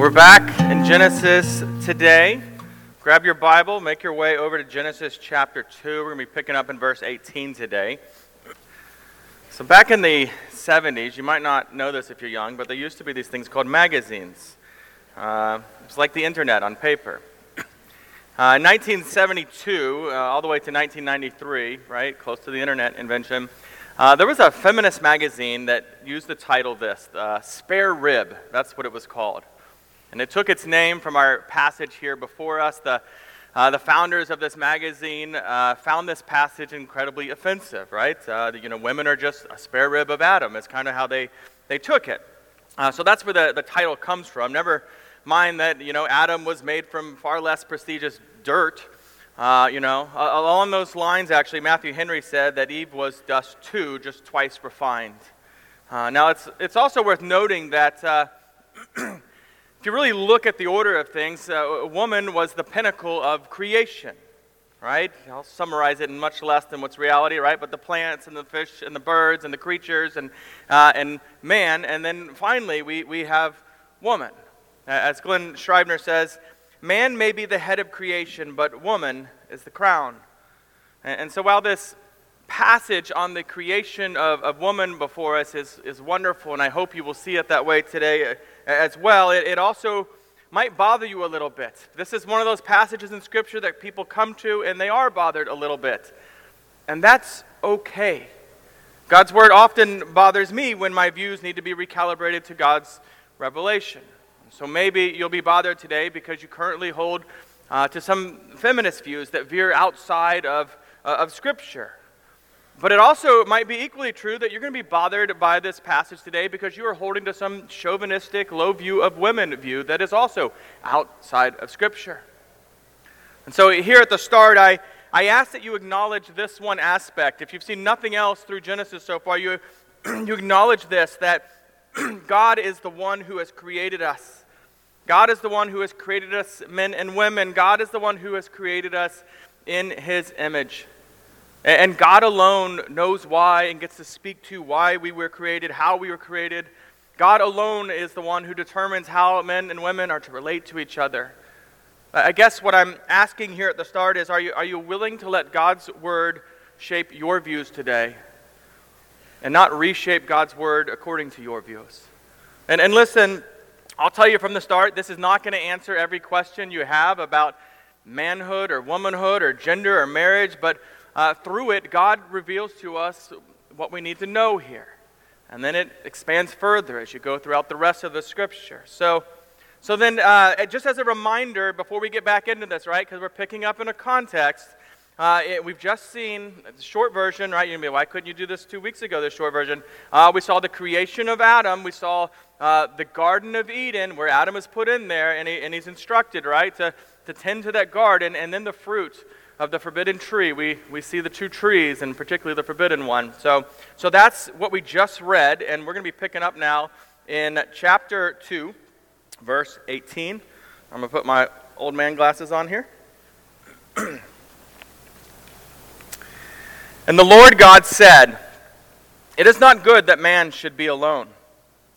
We're back in Genesis today. Grab your Bible, make your way over to Genesis chapter 2. We're going to be picking up in verse 18 today. So, back in the 70s, you might not know this if you're young, but there used to be these things called magazines. Uh, it's like the internet on paper. Uh, 1972, uh, all the way to 1993, right, close to the internet invention, uh, there was a feminist magazine that used the title this, uh, Spare Rib. That's what it was called. And it took its name from our passage here before us. The, uh, the founders of this magazine uh, found this passage incredibly offensive, right? Uh, you know, women are just a spare rib of Adam, is kind of how they, they took it. Uh, so that's where the, the title comes from. Never mind that, you know, Adam was made from far less prestigious dirt. Uh, you know, along those lines, actually, Matthew Henry said that Eve was dust too, just twice refined. Uh, now, it's, it's also worth noting that If you really look at the order of things, uh, woman was the pinnacle of creation, right? I'll summarize it in much less than what's reality, right? But the plants and the fish and the birds and the creatures and, uh, and man. And then finally, we, we have woman. As Glen Scrivener says, man may be the head of creation, but woman is the crown. And, and so while this passage on the creation of, of woman before us is, is wonderful, and I hope you will see it that way today as well, it, it also might bother you a little bit. This is one of those passages in Scripture that people come to and they are bothered a little bit. And that's okay. God's Word often bothers me when my views need to be recalibrated to God's revelation. So maybe you'll be bothered today because you currently hold uh, to some feminist views that veer outside of, uh, of Scripture. But it also might be equally true that you're going to be bothered by this passage today because you are holding to some chauvinistic, low view of women view that is also outside of Scripture. And so here at the start, I, I ask that you acknowledge this one aspect. If you've seen nothing else through Genesis so far, you, you acknowledge this that God is the one who has created us. God is the one who has created us, men and women. God is the one who has created us in his image. And God alone knows why and gets to speak to why we were created, how we were created. God alone is the one who determines how men and women are to relate to each other. I guess what I'm asking here at the start is are you, are you willing to let God's word shape your views today and not reshape God's word according to your views? And, and listen, I'll tell you from the start, this is not going to answer every question you have about manhood or womanhood or gender or marriage, but uh, through it, God reveals to us what we need to know here. And then it expands further as you go throughout the rest of the scripture. So, so then, uh, just as a reminder, before we get back into this, right, because we're picking up in a context, uh, it, we've just seen the short version, right? You be, why couldn't you do this two weeks ago, the short version? Uh, we saw the creation of Adam. We saw uh, the Garden of Eden, where Adam is put in there, and, he, and he's instructed, right, to, to tend to that garden, and then the fruit of the forbidden tree. We, we see the two trees, and particularly the forbidden one. So, so that's what we just read, and we're going to be picking up now in chapter 2, verse 18. I'm going to put my old man glasses on here. and the Lord God said, It is not good that man should be alone.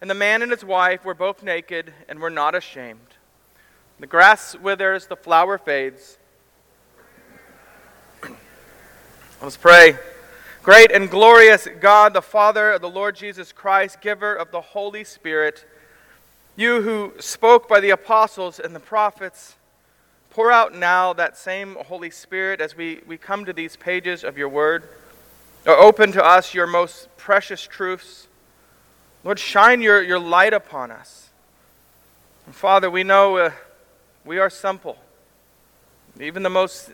And the man and his wife were both naked and were not ashamed. The grass withers, the flower fades Let's pray. Great and glorious God, the Father of the Lord Jesus Christ, giver of the Holy Spirit, you who spoke by the apostles and the prophets, pour out now that same Holy Spirit as we, we come to these pages of your word. Or open to us your most precious truths. Lord, shine your, your light upon us. And Father, we know uh, we are simple. Even the most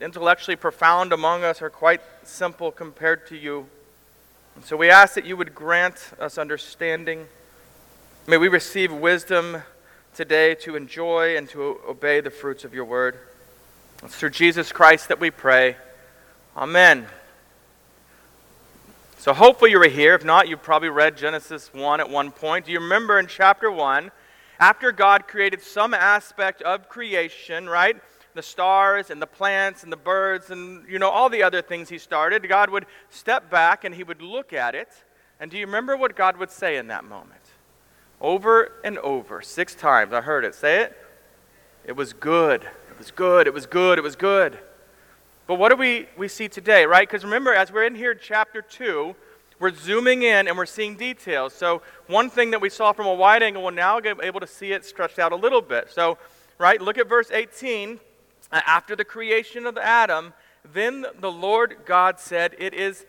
intellectually profound among us are quite simple compared to you. And so we ask that you would grant us understanding. May we receive wisdom today to enjoy and to obey the fruits of your word. It's through Jesus Christ that we pray. Amen. So hopefully you were here. If not, you probably read Genesis 1 at one point. Do you remember in chapter 1, after God created some aspect of creation, right? The stars and the plants and the birds and you know all the other things he started, God would step back and he would look at it. And do you remember what God would say in that moment? Over and over, six times I heard it. Say it. It was good. It was good. It was good. It was good. But what do we, we see today, right? Because remember, as we're in here in chapter 2, we're zooming in and we're seeing details. So, one thing that we saw from a wide angle, we're now able to see it stretched out a little bit. So, right, look at verse 18. After the creation of Adam, then the Lord God said, It is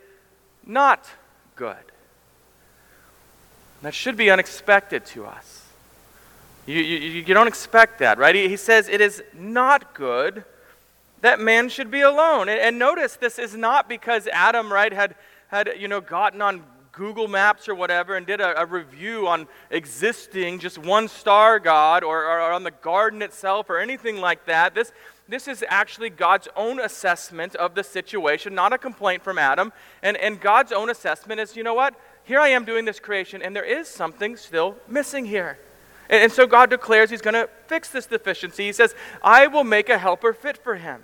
not good. That should be unexpected to us. You, you, you don't expect that, right? He, he says, It is not good that man should be alone. And, and notice this is not because Adam, right, had, had you know, gotten on Google Maps or whatever and did a, a review on existing just one star God or, or, on the garden itself or anything like that. This, this is actually God's own assessment of the situation, not a complaint from Adam. And, and God's own assessment is you know what? Here I am doing this creation, and there is something still missing here. And, so God declares He's going to fix this deficiency. He says, I will make a helper fit for him.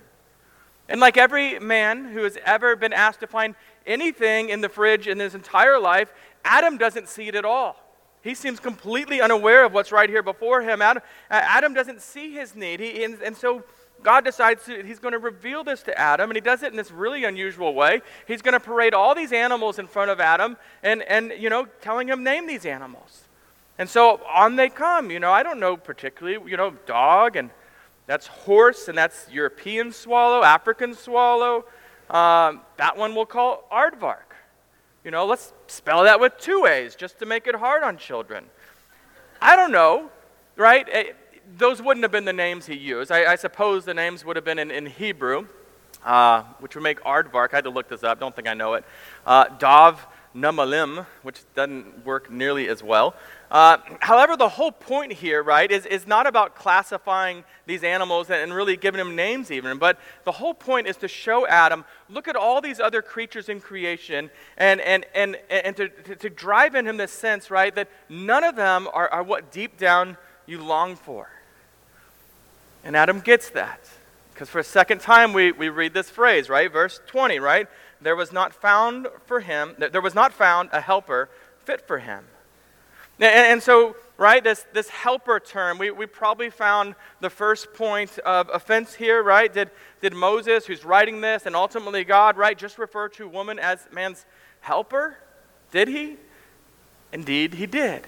And like every man who has ever been asked to find anything in the fridge in his entire life, Adam doesn't see it at all. He seems completely unaware of what's right here before him. Adam, uh, Adam doesn't see his need. He, and, and so God decides to, he's going to reveal this to Adam, and he does it in this really unusual way. He's going to parade all these animals in front of Adam and, and, you know, telling him, name these animals. And so on they come. You know, I don't know particularly, you know, dog, and that's horse, and that's European swallow, African swallow. Um, that one we'll call aardvark. You know, let's spell that with two A's just to make it hard on children. I don't know, right? It, eh, those wouldn't have been the names he used. I, I suppose the names would have been in, in Hebrew, uh, which would make aardvark. I had to look this up. Don't think I know it. Uh, Dav Namalim, which doesn't work nearly as well. Uh, however, the whole point here, right, is, is not about classifying these animals and, and really giving them names even, but the whole point is to show Adam, look at all these other creatures in creation and, and, and, and to, to, to drive in him this sense, right, that none of them are, are what deep down you long for. And Adam gets that. Because for a second time we, we read this phrase, right? Verse 20, right? There was not found for him, there was not found a helper fit for him. And, so, right, this, this helper term, we, we probably found the first point of offense here, right? Did, did Moses, who's writing this, and ultimately God, right, just refer to woman as man's helper? Did he? Indeed, he did.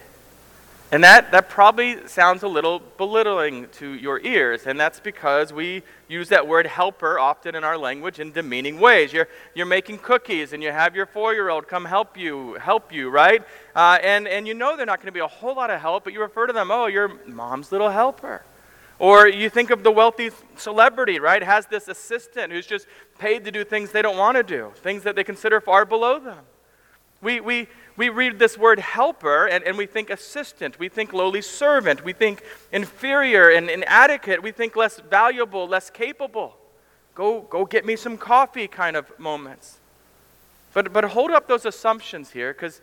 And that, that probably sounds a little belittling to your ears, and that's because we use that word helper often in our language in demeaning ways. You're, you're making cookies, and you have your four year old come help you, help you, right? Uh, and, and you know they're not going to be a whole lot of help, but you refer to them, oh, you're mom's little helper. Or you think of the wealthy celebrity, right? Has this assistant who's just paid to do things they don't want to do, things that they consider far below them. We, we, we read this word helper and, and we think assistant. We think lowly servant. We think inferior and inadequate. We think less valuable, less capable. Go, go get me some coffee kind of moments. But, but hold up those assumptions here because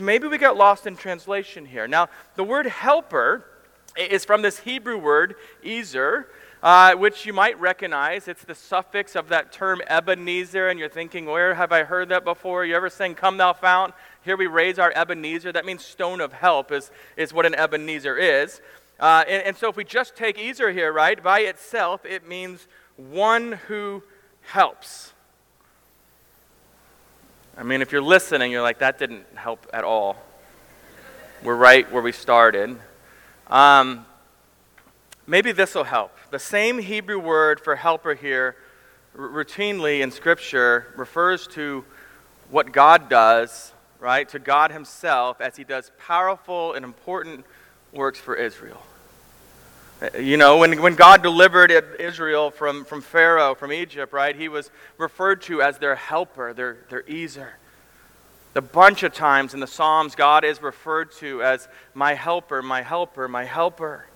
maybe we got lost in translation here. Now, the word helper is from this Hebrew word, ezer, uh, which you might recognize. It's the suffix of that term Ebenezer, and you're thinking, where have I heard that before? You ever sing, Come Thou Fount? Here we raise our Ebenezer. That means stone of help, is, is what an Ebenezer is. Uh, and, and so if we just take Ezer here, right, by itself, it means one who helps. I mean, if you're listening, you're like, that didn't help at all. We're right where we started. Um, maybe this will help. The same Hebrew word for helper here, r- routinely in Scripture, refers to what God does, right? To God Himself as He does powerful and important works for Israel. Uh, you know, when, when God delivered Israel from, from Pharaoh, from Egypt, right, he was referred to as their helper, their, their ezer. A bunch of times in the Psalms, God is referred to as my helper, my helper, my helper.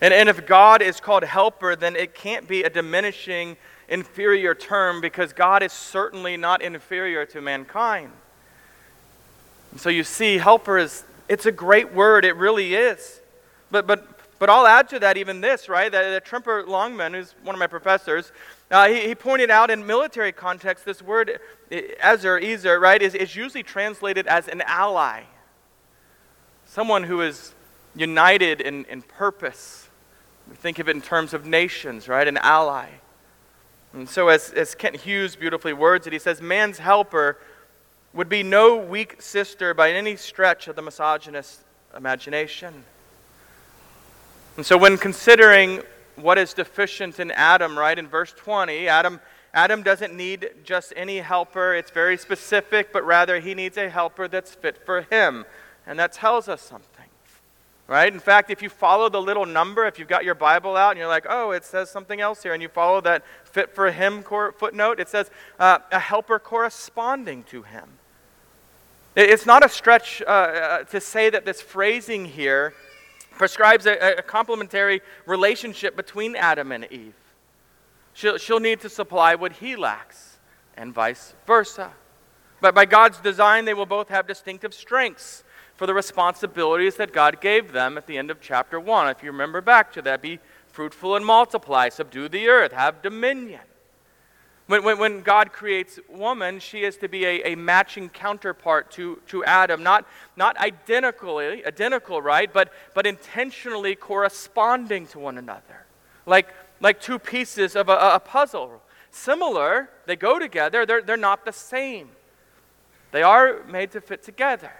And, and if God is called helper, then it can't be a diminishing, inferior term because God is certainly not inferior to mankind. And so you see, helper is, it's a great word, it really is. But, but but I'll add to that even this, right? That, that Tremper Longman, who's one of my professors, uh, he, he, pointed out in military context this word, ezer, ezer, right, is, is usually translated as an ally. Someone who is united in, in purpose. We think of it in terms of nations, right? An ally. And so, as, as Kent Hughes beautifully words it, he says, Man's helper would be no weak sister by any stretch of the misogynist imagination. And so, when considering what is deficient in Adam, right, in verse 20, Adam, Adam doesn't need just any helper. It's very specific, but rather he needs a helper that's fit for him. And that tells us something, right? In fact, if you follow the little number, if you've got your Bible out and you're like, oh, it says something else here, and you follow that fit for him footnote, it says uh, a helper corresponding to him. It's not a stretch uh, uh, to say that this phrasing here prescribes a, a complementary relationship between Adam and Eve. She'll, she'll need to supply what he lacks, and vice versa. But by God's design, they will both have distinctive strengths for the responsibilities that God gave them at the end of chapter 1. If you remember back to that, be fruitful and multiply, subdue the earth, have dominion. When, when, when, God creates woman, she is to be a, a matching counterpart to, to Adam, not, not identically, identical, right, but, but intentionally corresponding to one another, like, like two pieces of a, a puzzle. Similar, they go together, they're, they're not the same. They are made to fit together.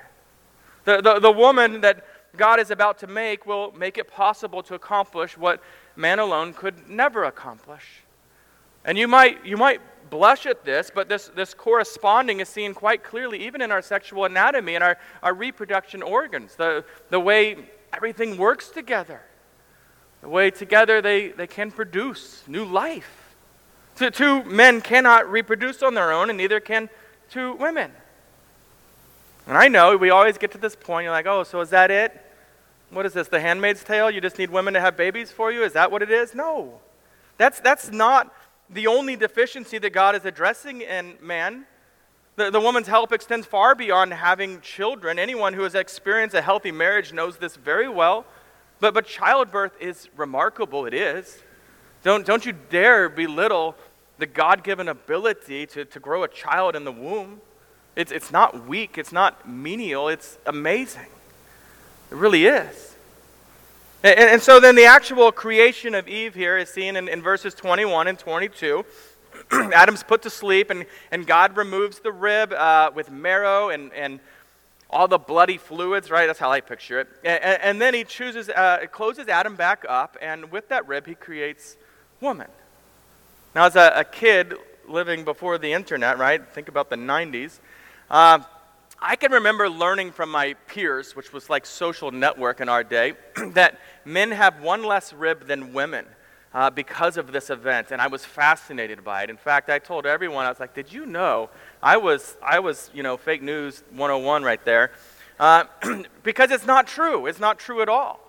The, the, the woman that God is about to make will make it possible to accomplish what man alone could never accomplish. And you might, you might blush at this, but this, this corresponding is seen quite clearly even in our sexual anatomy and our, our reproduction organs, the, the way everything works together, the way together they, they can produce new life. Two, two men cannot reproduce on their own, and neither can two women. And I know we always get to this point, you're like, oh, so is that it? What is this, the handmaid's tale? You just need women to have babies for you? Is that what it is? No. That's, that's not the only deficiency that God is addressing in man. The, the woman's help extends far beyond having children. Anyone who has experienced a healthy marriage knows this very well. But, but childbirth is remarkable, it is. Don't, don't you dare belittle the God given ability to, to grow a child in the womb. It's, it's not weak, it's not menial, it's amazing. It really is. And, and, so then the actual creation of Eve here is seen in, in verses 21 and 22. Adam's put to sleep, and, and God removes the rib uh, with marrow and, and all the bloody fluids, right? That's how I picture it. And, and then he chooses, uh, closes Adam back up, and with that rib, he creates woman. Now, as a, a kid living before the internet, right? Think about the 90s. Uh, I can remember learning from my peers, which was like social network in our day, that men have one less rib than women uh, because of this event, and I was fascinated by it. In fact, I told everyone, I was like, "Did you know?" I was, I was, you know, fake news 101 right there, uh, because it's not true. It's not true at all.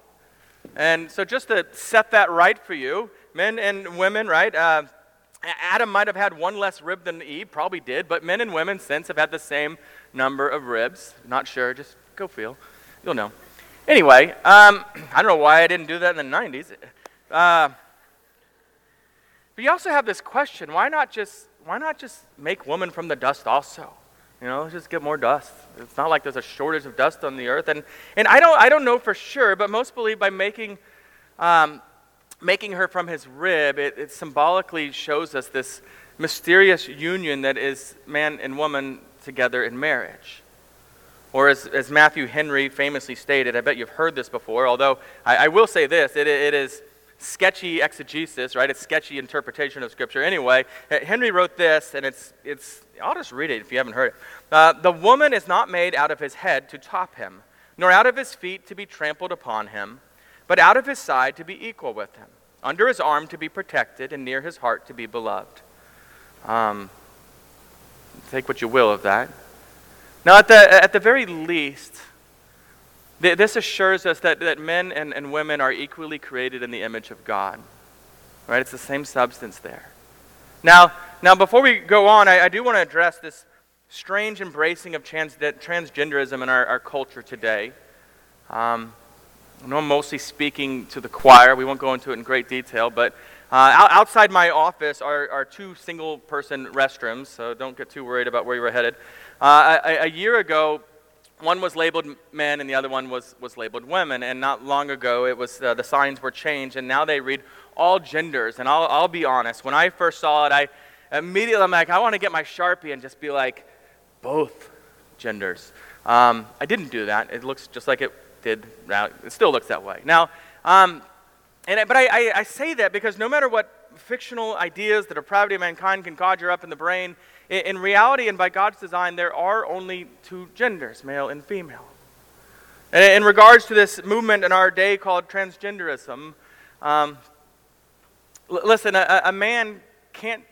And so, just to set that right for you, men and women, right? Uh, Adam might have had one less rib than Eve, probably did, but men and women since have had the same number of ribs. Not sure, just go feel. You'll know. Anyway, um, I don't know why I didn't do that in the 90s. Uh, but you also have this question why not just, why not just make woman from the dust also? You know, just get more dust. It's not like there's a shortage of dust on the earth. And, and I, don't, I don't know for sure, but most believe by making, um, making her from his rib, it, it symbolically shows us this mysterious union that is man and woman together in marriage. Or as, as Matthew Henry famously stated, I bet you've heard this before, although I, I will say this it, it is sketchy exegesis, right? It's sketchy interpretation of Scripture. Anyway, Henry wrote this, and it's, it's I'll just read it if you haven't heard it. Uh, the woman is not made out of his head to top him, nor out of his feet to be trampled upon him, but out of his side to be equal with him, under his arm to be protected, and near his heart to be beloved. Um, take what you will of that. Now, at the, at the very least, this assures us that, that men and, and women are equally created in the image of God. Right? It's the same substance there. Now, now before we go on, I, I do want to address this strange embracing of trans, transgenderism in our, our culture today. Um, I know I'm mostly speaking to the choir. We won't go into it in great detail, but uh, outside my office are, are two single person restrooms, so don't get too worried about where you were headed. Uh, a, a, year ago, one was labeled men and the other one was, was labeled women. And not long ago, it was uh, the signs were changed, and now they read all genders. And I'll, I'll be honest, when I first saw it, I immediately I'm like, I want to get my sharpie and just be like, both genders. Um, I didn't do that. It looks just like it did. Now it still looks that way. Now, um, and but I, I, I say that because no matter what fictional ideas the depravity of mankind can conjure up in the brain, in reality and by God's design, there are only two genders, male and female. And in regards to this movement in our day called transgenderism, um, l- listen, a, a, man can't,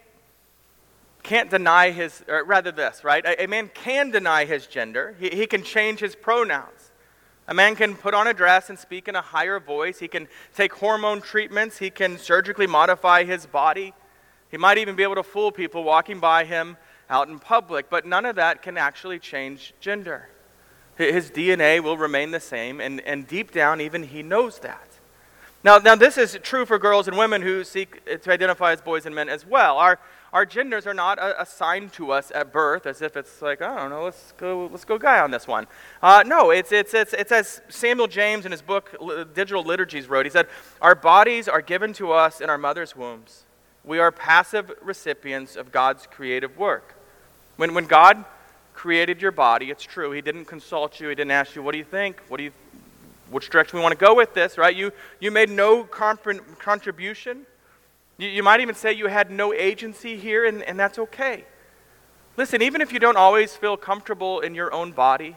can't deny his, or rather this, right? A, a man can deny his gender, he, he can change his pronouns. A man can put on a dress and speak in a higher voice. He can take hormone treatments. He can surgically modify his body. He might even be able to fool people walking by him out in public, but none of that can actually change gender. His DNA will remain the same, and, and deep down, even he knows that. Now, now, this is true for girls and women who seek to identify as boys and men as well. Our, our genders are not assigned to us at birth as if it's like, I don't know, let's go, let's go guy on this one. Uh, no, it's, it's, it's, it's as Samuel James in his book, Digital Liturgies, wrote. He said, Our bodies are given to us in our mother's wombs. We are passive recipients of God's creative work. When, when God created your body, it's true, He didn't consult you, He didn't ask you, what do you think? What do you, which direction we want to go with this, right? You, you made no contribution. You, you might even say you had no agency here, and, and that's okay. Listen, even if you don't always feel comfortable in your own body,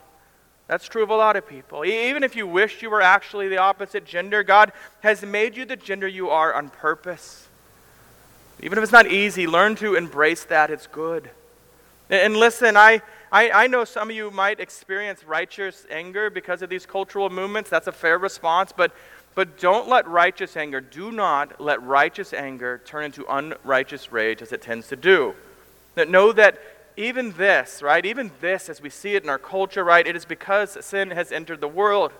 that's true of a lot of people. Even if you wish you were actually the opposite gender, God has made you the gender you are on purpose. Even if it's not easy, learn to embrace that. It's good. And listen, I, I, I, know some of you might experience righteous anger because of these cultural movements. That's a fair response. But, but don't let righteous anger, do not let righteous anger turn into unrighteous rage as it tends to do. That know that even this, right, even this, as we see it in our culture, right, it is because sin has entered the world,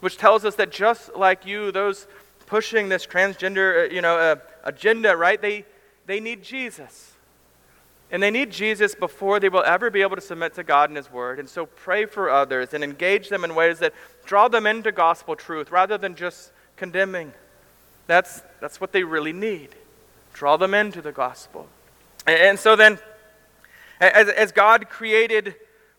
which tells us that just like you, those pushing this transgender, uh, you know, uh, agenda, right, they, they need Jesus. And they need Jesus before they will ever be able to submit to God and His Word. And so pray for others and engage them in ways that draw them into gospel truth rather than just condemning. That's, that's what they really need. Draw them into the gospel. And, and so then, as, as God created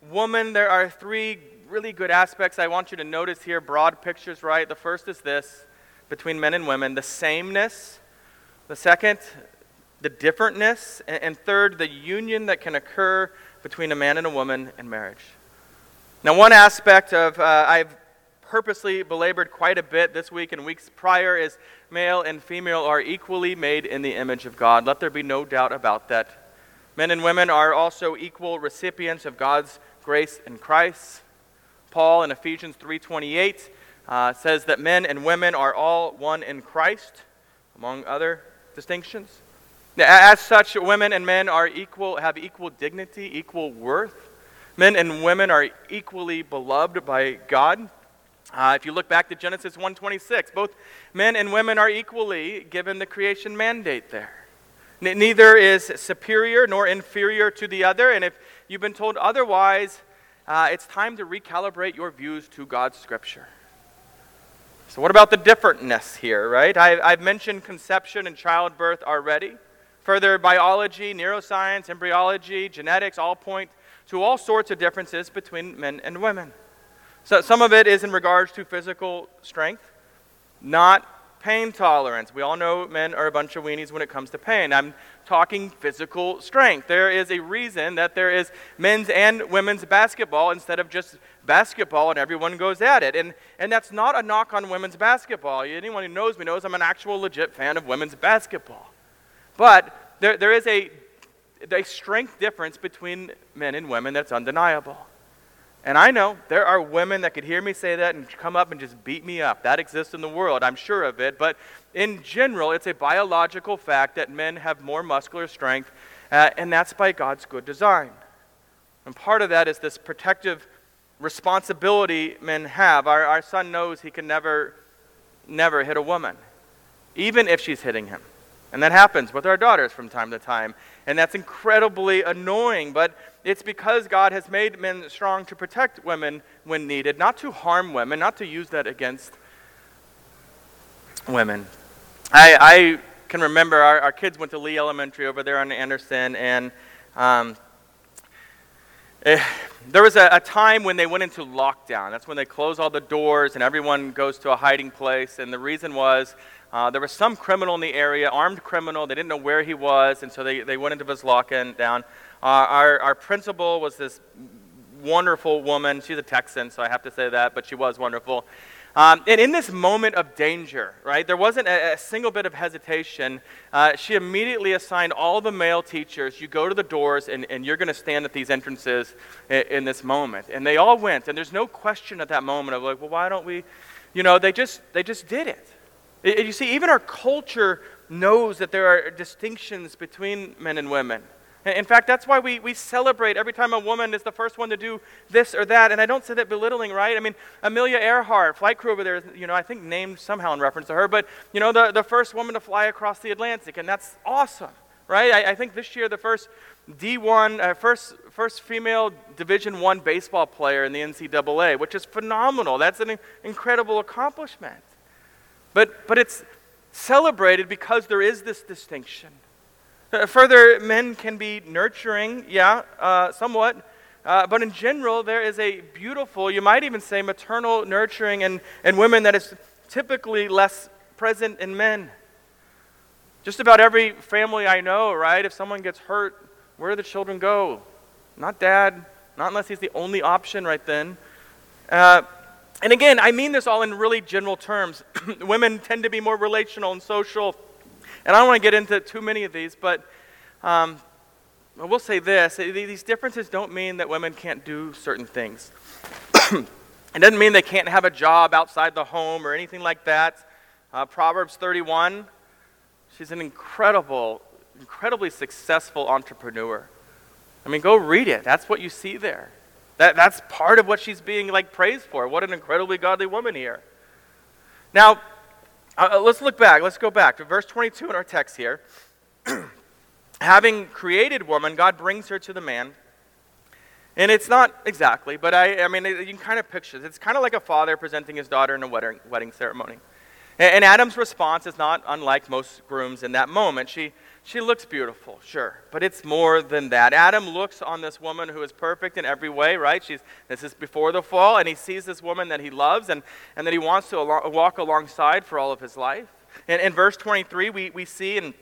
woman, there are three really good aspects I want you to notice here, broad pictures, right? The first is this between men and women the sameness. The second, the differentness, and third, the union that can occur between a man and a woman in marriage. Now, one aspect of uh, I've purposely belabored quite a bit this week and weeks prior is male and female are equally made in the image of God. Let there be no doubt about that. Men and women are also equal recipients of God's grace in Christ. Paul in Ephesians 3:28 uh, says that men and women are all one in Christ, among other distinctions. As such, women and men are equal, have equal dignity, equal worth. Men and women are equally beloved by God. Uh, if you look back to Genesis 1:26, both men and women are equally given the creation mandate there. N- neither is superior nor inferior to the other, and if you've been told otherwise, uh, it's time to recalibrate your views to God's Scripture. So, what about the differentness here, right? I, I've mentioned conception and childbirth already. Further, biology, neuroscience, embryology, genetics all point to all sorts of differences between men and women. So some of it is in regards to physical strength. Not pain tolerance. We all know men are a bunch of weenies when it comes to pain. I'm talking physical strength. There is a reason that there is men's and women's basketball instead of just basketball and everyone goes at it. And, and that's not a knock on women's basketball. Anyone who knows me knows I'm an actual legit fan of women's basketball. But there, there is a, a strength difference between men and women that's undeniable. And I know there are women that could hear me say that and come up and just beat me up. That exists in the world, I'm sure of it. But in general, it's a biological fact that men have more muscular strength, uh, and that's by God's good design. And part of that is this protective responsibility men have. Our, our son knows he can never, never hit a woman, even if she's hitting him. And that happens with our daughters from time to time. And that's incredibly annoying, but it's because God has made men strong to protect women when needed, not to harm women, not to use that against women. I, I can remember our, our kids went to Lee Elementary over there on Anderson, and um, there was a, a, time when they went into lockdown. That's when they close all the doors and everyone goes to a hiding place. And the reason was uh, there was some criminal in the area, armed criminal. They didn't know where he was, and so they, they went into this lockdown. Uh, our, our principal was this wonderful woman. She's a Texan, so I have to say that, but she was wonderful. Um, and in this moment of danger, right, there wasn't a, a single bit of hesitation. Uh, she immediately assigned all the male teachers, you go to the doors and, and you're going to stand at these entrances in, in, this moment. And they all went, and there's no question at that moment of like, well, why don't we, you know, they just, they just did it. it you see, even our culture knows that there are distinctions between men and women. In fact, that's why we, we celebrate every time a woman is the first one to do this or that. And I don't say that belittling, right? I mean, Amelia Earhart, flight crew over there, you know, I think named somehow in reference to her, but, you know, the, the first woman to fly across the Atlantic, and that's awesome, right? I, I think this year the first D1, uh, first, first female Division One baseball player in the NCAA, which is phenomenal. That's an incredible accomplishment. But, but it's celebrated because there is this distinction. Uh, further, men can be nurturing, yeah, uh, somewhat. Uh, but in general, there is a beautiful, you might even say maternal nurturing in, in women that is typically less present in men. Just about every family I know, right? If someone gets hurt, where do the children go? Not dad, not unless he's the only option right then. Uh, and again, I mean this all in really general terms. Women tend to be more relational and social and I don't want to get into too many of these, but um, I will say this these differences don't mean that women can't do certain things. it doesn't mean they can't have a job outside the home or anything like that. Uh, Proverbs 31, she's an incredible, incredibly successful entrepreneur. I mean, go read it. That's what you see there. That, that's part of what she's being like praised for. What an incredibly godly woman here. Now, uh, uh, let's look back. Let's go back to verse 22 in our text here. Having created woman, God brings her to the man. And it's not exactly, but I, I mean, you can kind of picture it. It's kind of like a father presenting his daughter in a wedding, wedding ceremony. And, and Adam's response is not unlike most grooms in that moment. She, she looks beautiful, sure, but it's more than that. Adam looks on this woman who is perfect in every way, right? She's, this is before the fall, and he sees this woman that he loves and, and that he wants to al- walk alongside for all of his life. And in verse 23, we, we see, and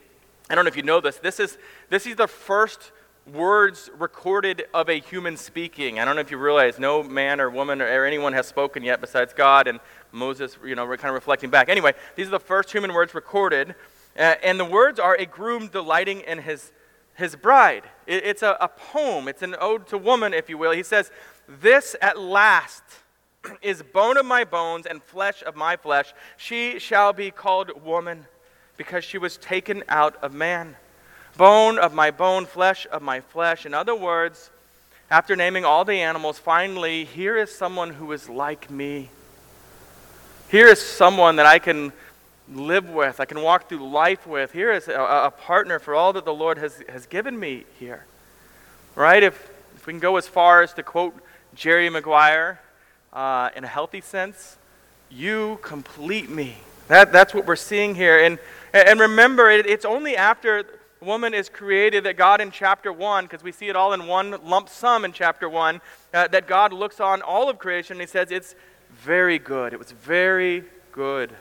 I don't know if you know this, this is, this is the first words recorded of a human speaking. I don't know if you realize no man or woman or anyone has spoken yet besides God and Moses, you know, we're kind of reflecting back. Anyway, these are the first human words recorded. Uh, and the words are a groom delighting in his, his bride. It, it's a, a poem, it's an ode to woman, if you will. He says, This at last is bone of my bones and flesh of my flesh. She shall be called woman because she was taken out of man. Bone of my bone, flesh of my flesh. In other words, after naming all the animals, finally, here is someone who is like me. Here is someone that I can live with, I can walk through life with. Here is a, a partner for all that the Lord has, has given me here. Right? If, if we can go as far as to quote Jerry Maguire uh, in a healthy sense, you complete me. That, that's what we're seeing here. And, and remember, it, it's only after woman is created that God in chapter 1, because we see it all in one lump sum in chapter 1, uh, that God looks on all of creation and he says, It's very good. It was very good.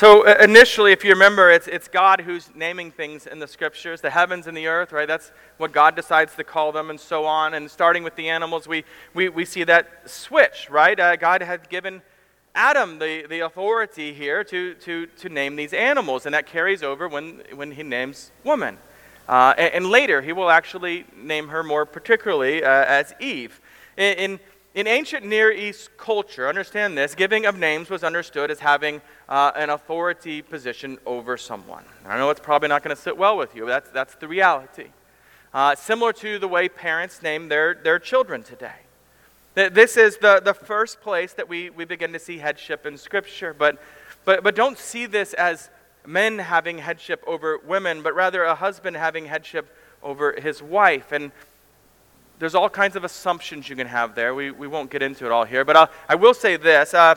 So uh, initially, if you remember, it's, it's God who's naming things in the scriptures, the heavens and the earth, right? That's what God decides to call them and so on. And starting with the animals, we, we, we see that switch, right? Uh, God had given Adam the, the authority here to, to, to name these animals, and that carries over when, when he names woman. Uh, and, and, later, he will actually name her more particularly uh, as Eve. In, in in ancient Near East culture, understand this, giving of names was understood as having uh, an authority position over someone. I know it's probably not going to sit well with you, but that's, that's the reality. Uh, similar to the way parents name their, their children today. This is the, the first place that we, we begin to see headship in Scripture, but, but, but don't see this as men having headship over women, but rather a husband having headship over his wife. And there's all kinds of assumptions you can have there. We, we won't get into it all here, but I'll, I will say this. Uh,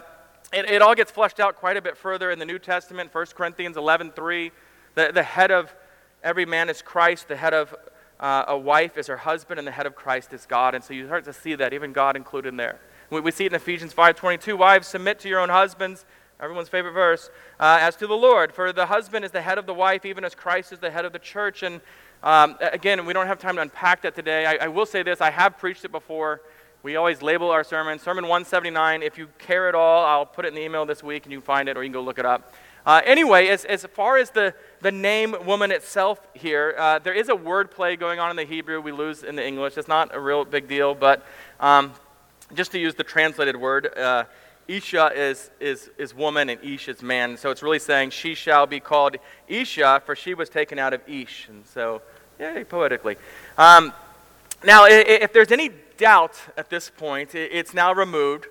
it, it, all gets fleshed out quite a bit further in the New Testament, 1 Corinthians 11.3. The, the head of every man is Christ. The head of uh, a wife is her husband, and the head of Christ is God. And so you start to see that, even God included in there. We, we see it in Ephesians 5.22. Wives, submit to your own husbands everyone's favorite verse, uh, as to the Lord. For the husband is the head of the wife, even as Christ is the head of the church. And um, again, we don't have time to unpack that today. I, I will say this I have preached it before. We always label our sermon. Sermon 179. If you care at all, I'll put it in the email this week and you can find it or you can go look it up. Uh, anyway, as, as far as the, the name woman itself here, uh, there is a word play going on in the Hebrew we lose in the English. It's not a real big deal, but um, just to use the translated word, uh, Isha is, is, is woman and Ish is man. So it's really saying she shall be called Isha, for she was taken out of Ish. And so Yay, poetically. Um, now, if there's any doubt at this point, it's now removed.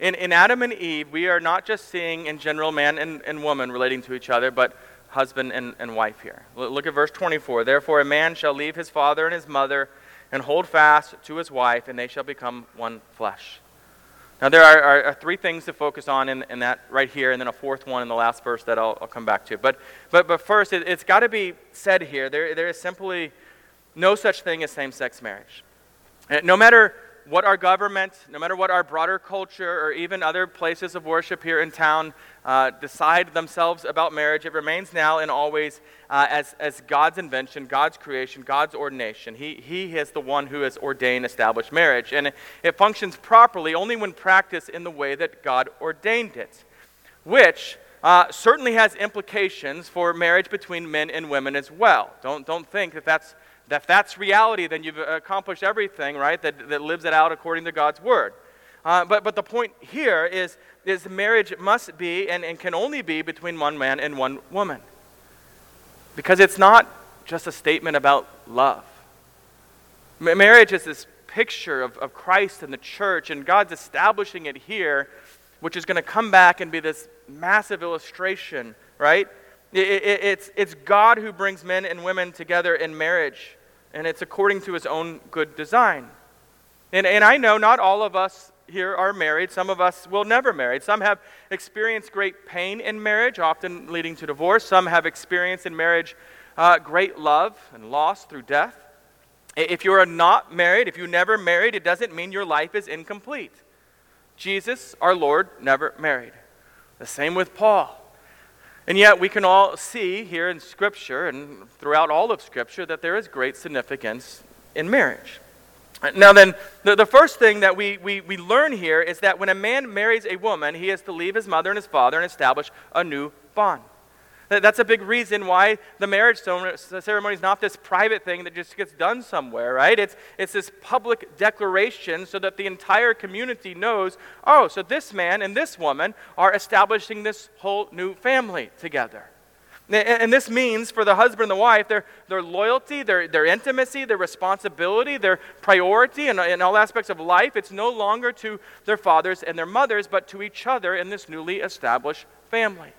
In, in Adam and Eve, we are not just seeing in general man and, and woman relating to each other, but husband and, and wife here. Look at verse 24. Therefore, a man shall leave his father and his mother and hold fast to his wife, and they shall become one flesh. Now, there are, are, three things to focus on in, in, that right here, and then a fourth one in the last verse that I'll, I'll come back to. But, but, but first, it, has got to be said here there, there is simply no such thing as same sex marriage. Uh, no matter what our government, no matter what our broader culture, or even other places of worship here in town uh, decide themselves about marriage, it remains now and always uh, as, as God's invention, God's creation, God's ordination. He, he is the one who has ordained, established marriage. And it functions properly only when practiced in the way that God ordained it, which uh, certainly has implications for marriage between men and women as well. Don't, don't think that that's that if that's reality, then you've accomplished everything, right? That, that lives it out according to God's word. Uh, but, but the point here is, is marriage must be and, and can only be between one man and one woman. Because it's not just a statement about love. M- marriage is this picture of, of Christ and the church, and God's establishing it here, which is going to come back and be this massive illustration, right? It, it, it's, it's God who brings men and women together in marriage and it's according to his own good design. And, and I know not all of us here are married. Some of us will never marry. Some have experienced great pain in marriage, often leading to divorce. Some have experienced in marriage uh, great love and loss through death. If you are not married, if you never married, it doesn't mean your life is incomplete. Jesus, our Lord, never married. The same with Paul. And yet, we can all see here in Scripture and throughout all of Scripture that there is great significance in marriage. Now, then, the, the first thing that we, we, we learn here is that when a man marries a woman, he is to leave his mother and his father and establish a new bond. That's a big reason why the marriage ceremony is not this private thing that just gets done somewhere, right? It's, it's this public declaration so that the entire community knows oh, so this man and this woman are establishing this whole new family together. And this means for the husband and the wife, their, their loyalty, their, their intimacy, their responsibility, their priority in, in all aspects of life, it's no longer to their fathers and their mothers, but to each other in this newly established family.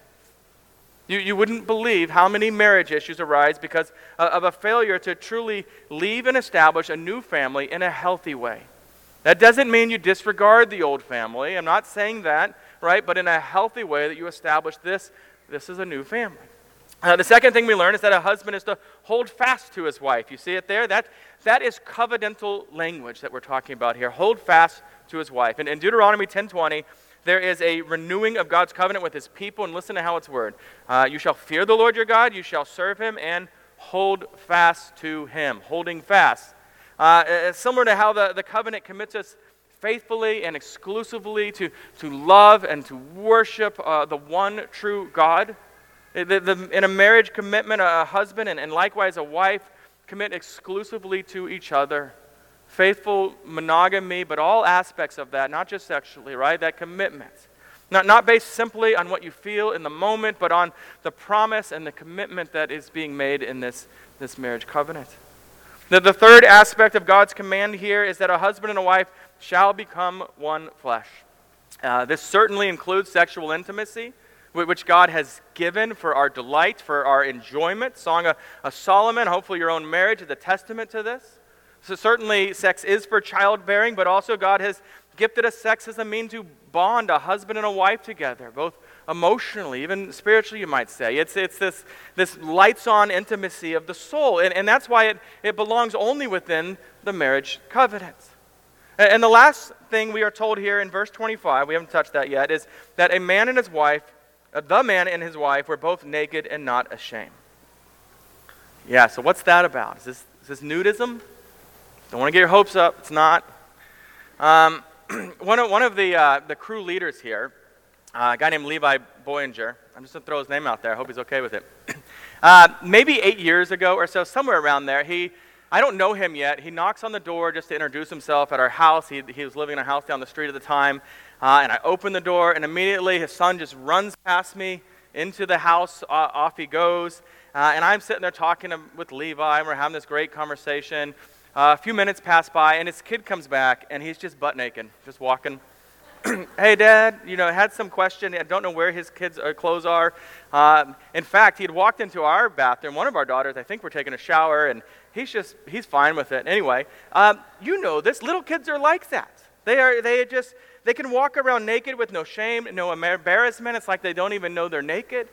You, you wouldn't believe how many marriage issues arise because of a failure to truly leave and establish a new family in a healthy way. That doesn't mean you disregard the old family. I'm not saying that, right? But in a healthy way that you establish this, this is a new family. Uh, the second thing we learn is that a husband is to hold fast to his wife. You see it there? That, that is covenantal language that we're talking about here. Hold fast to his wife. And in Deuteronomy 10.20, there is a renewing of God's covenant with his people. And listen to how it's worded uh, You shall fear the Lord your God, you shall serve him, and hold fast to him. Holding fast. Uh, similar to how the, the covenant commits us faithfully and exclusively to, to love and to worship uh, the one true God. The, the, in a marriage commitment, a husband and, and likewise a wife commit exclusively to each other. Faithful monogamy, but all aspects of that, not just sexually, right? That commitment. Not, not based simply on what you feel in the moment, but on the promise and the commitment that is being made in this, this marriage covenant. The, the third aspect of God's command here is that a husband and a wife shall become one flesh. Uh, this certainly includes sexual intimacy, which God has given for our delight, for our enjoyment. Song of, of Solomon, hopefully your own marriage is a testament to this. So, certainly, sex is for childbearing, but also God has gifted us sex as a means to bond a husband and a wife together, both emotionally, even spiritually, you might say. It's, it's this, this lights on intimacy of the soul, and, and that's why it, it belongs only within the marriage covenant. And the last thing we are told here in verse 25, we haven't touched that yet, is that a man and his wife, uh, the man and his wife, were both naked and not ashamed. Yeah, so what's that about? Is this, is this nudism? Don't want to get your hopes up. It's not. Um, one, of, one of the, uh, the crew leaders here, uh, a guy named Levi Boyinger, I'm just going to throw his name out there. I hope he's okay with it. Uh, maybe eight years ago or so, somewhere around there, he I don't know him yet. He knocks on the door just to introduce himself at our house. He, he was living in a house down the street at the time. Uh, and I open the door, and immediately his son just runs past me into the house. Uh, off he goes. Uh, and I'm sitting there talking to, with Levi, and we're having this great conversation. A few minutes pass by, and his kid comes back, and he's just butt naked, just walking. hey, Dad, you know, had some question. I don't know where his kids' uh, clothes are. Uh, in fact, he had walked into our bathroom. One of our daughters, I think, were taking a shower, and he's just, he's fine with it. Anyway, um, you know this. Little kids are like that. They are, they just, they can walk around naked with no shame, no embarrassment. It's like they don't even know they're naked.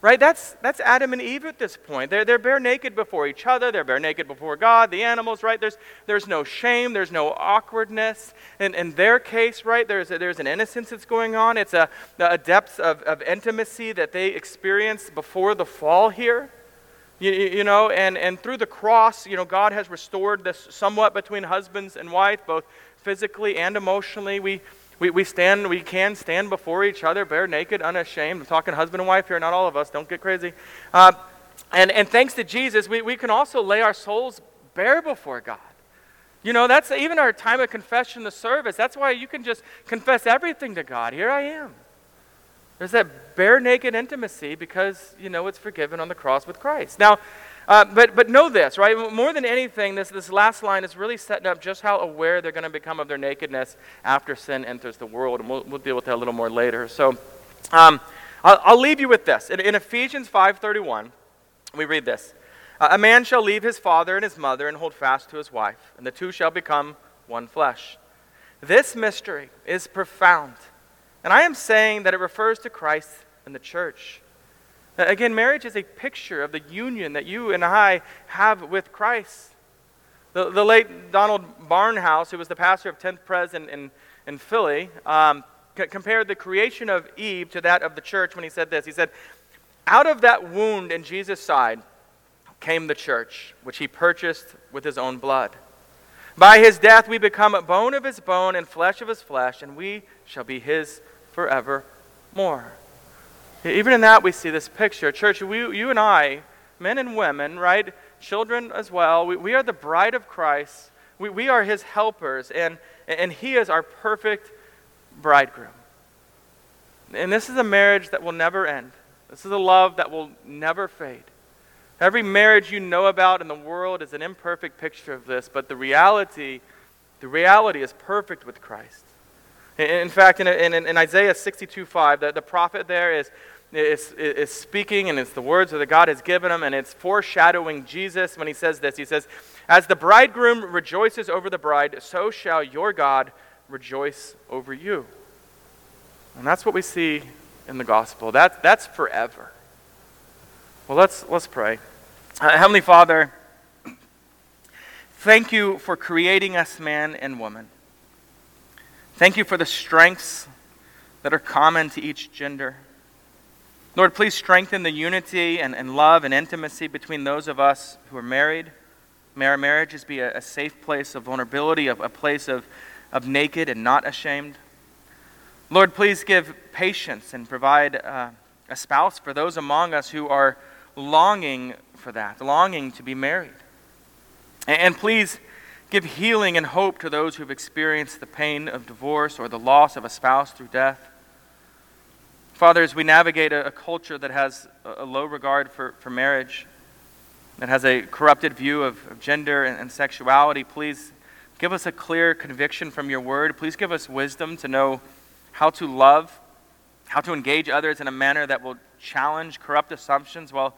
Right? That's, that's Adam and Eve at this point. They're, they're bare naked before each other. They're bare naked before God, the animals, right? There's, there's no shame. There's no awkwardness. In, in their case, right, there's, a, there's an innocence that's going on. It's a, a depth of, of intimacy that they experienced before the fall here. You, you, know, and, and through the cross, you know, God has restored this somewhat between husbands and wife, both physically and emotionally. We, we, we stand, we can stand before each other, bare naked, unashamed. I'm talking husband and wife here, not all of us. Don't get crazy. Uh, and, and thanks to Jesus, we, we can also lay our souls bare before God. You know, that's even our time of confession, the service. That's why you can just confess everything to God. Here I am. There's that bare naked intimacy because, you know, it's forgiven on the cross with Christ. Now, uh, but, but know this, right? More than anything, this, this last line is really setting up just how aware they're going to become of their nakedness after sin enters the world. And we'll, we'll deal with that a little more later. So um, I'll, I'll, leave you with this. In, in Ephesians 5.31, we read this. A man shall leave his father and his mother and hold fast to his wife, and the two shall become one flesh. This mystery is profound and I am saying that it refers to Christ and the church. Again, marriage is a picture of the union that you and I have with Christ. The, the late Donald Barnhouse, who was the pastor of 10th Pres in, in, in Philly, um, c- compared the creation of Eve to that of the church when he said this. He said, Out of that wound in Jesus' side came the church, which he purchased with his own blood. By his death we become bone of his bone and flesh of his flesh, and we shall be his forevermore. Even in that, we see this picture. Church, we, you and I, men and women, right? Children as well, we, we are the bride of Christ. We, we are his helpers, and, and he is our perfect bridegroom. And this is a marriage that will never end. This is a love that will never fade. Every marriage you know about in the world is an imperfect picture of this, but the reality, the reality is perfect with Christ. In fact, in, in, in Isaiah 62 5, the, the prophet there is, is, is speaking, and it's the words that God has given him, and it's foreshadowing Jesus when he says this. He says, As the bridegroom rejoices over the bride, so shall your God rejoice over you. And that's what we see in the gospel. That, that's forever. Well, let's, let's pray. Uh, Heavenly Father, thank you for creating us man and woman. Thank you for the strengths that are common to each gender. Lord, please strengthen the unity and, and love and intimacy between those of us who are married. May our marriages be a, a safe place of vulnerability, a, a place of, of naked and not ashamed. Lord, please give patience and provide uh, a spouse for those among us who are longing for that, longing to be married. And, and please give healing and hope to those who have experienced the pain of divorce or the loss of a spouse through death. Father, as we navigate a, a culture that has a, a, low regard for, for marriage, that has a corrupted view of, of gender and, and sexuality, please give us a clear conviction from your word. Please give us wisdom to know how to love, how to engage others in a manner that will challenge corrupt assumptions while,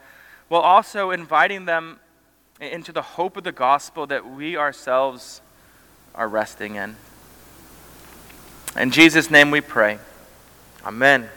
while also inviting them into the hope of the gospel that we ourselves are resting in. In Jesus' name we pray. Amen.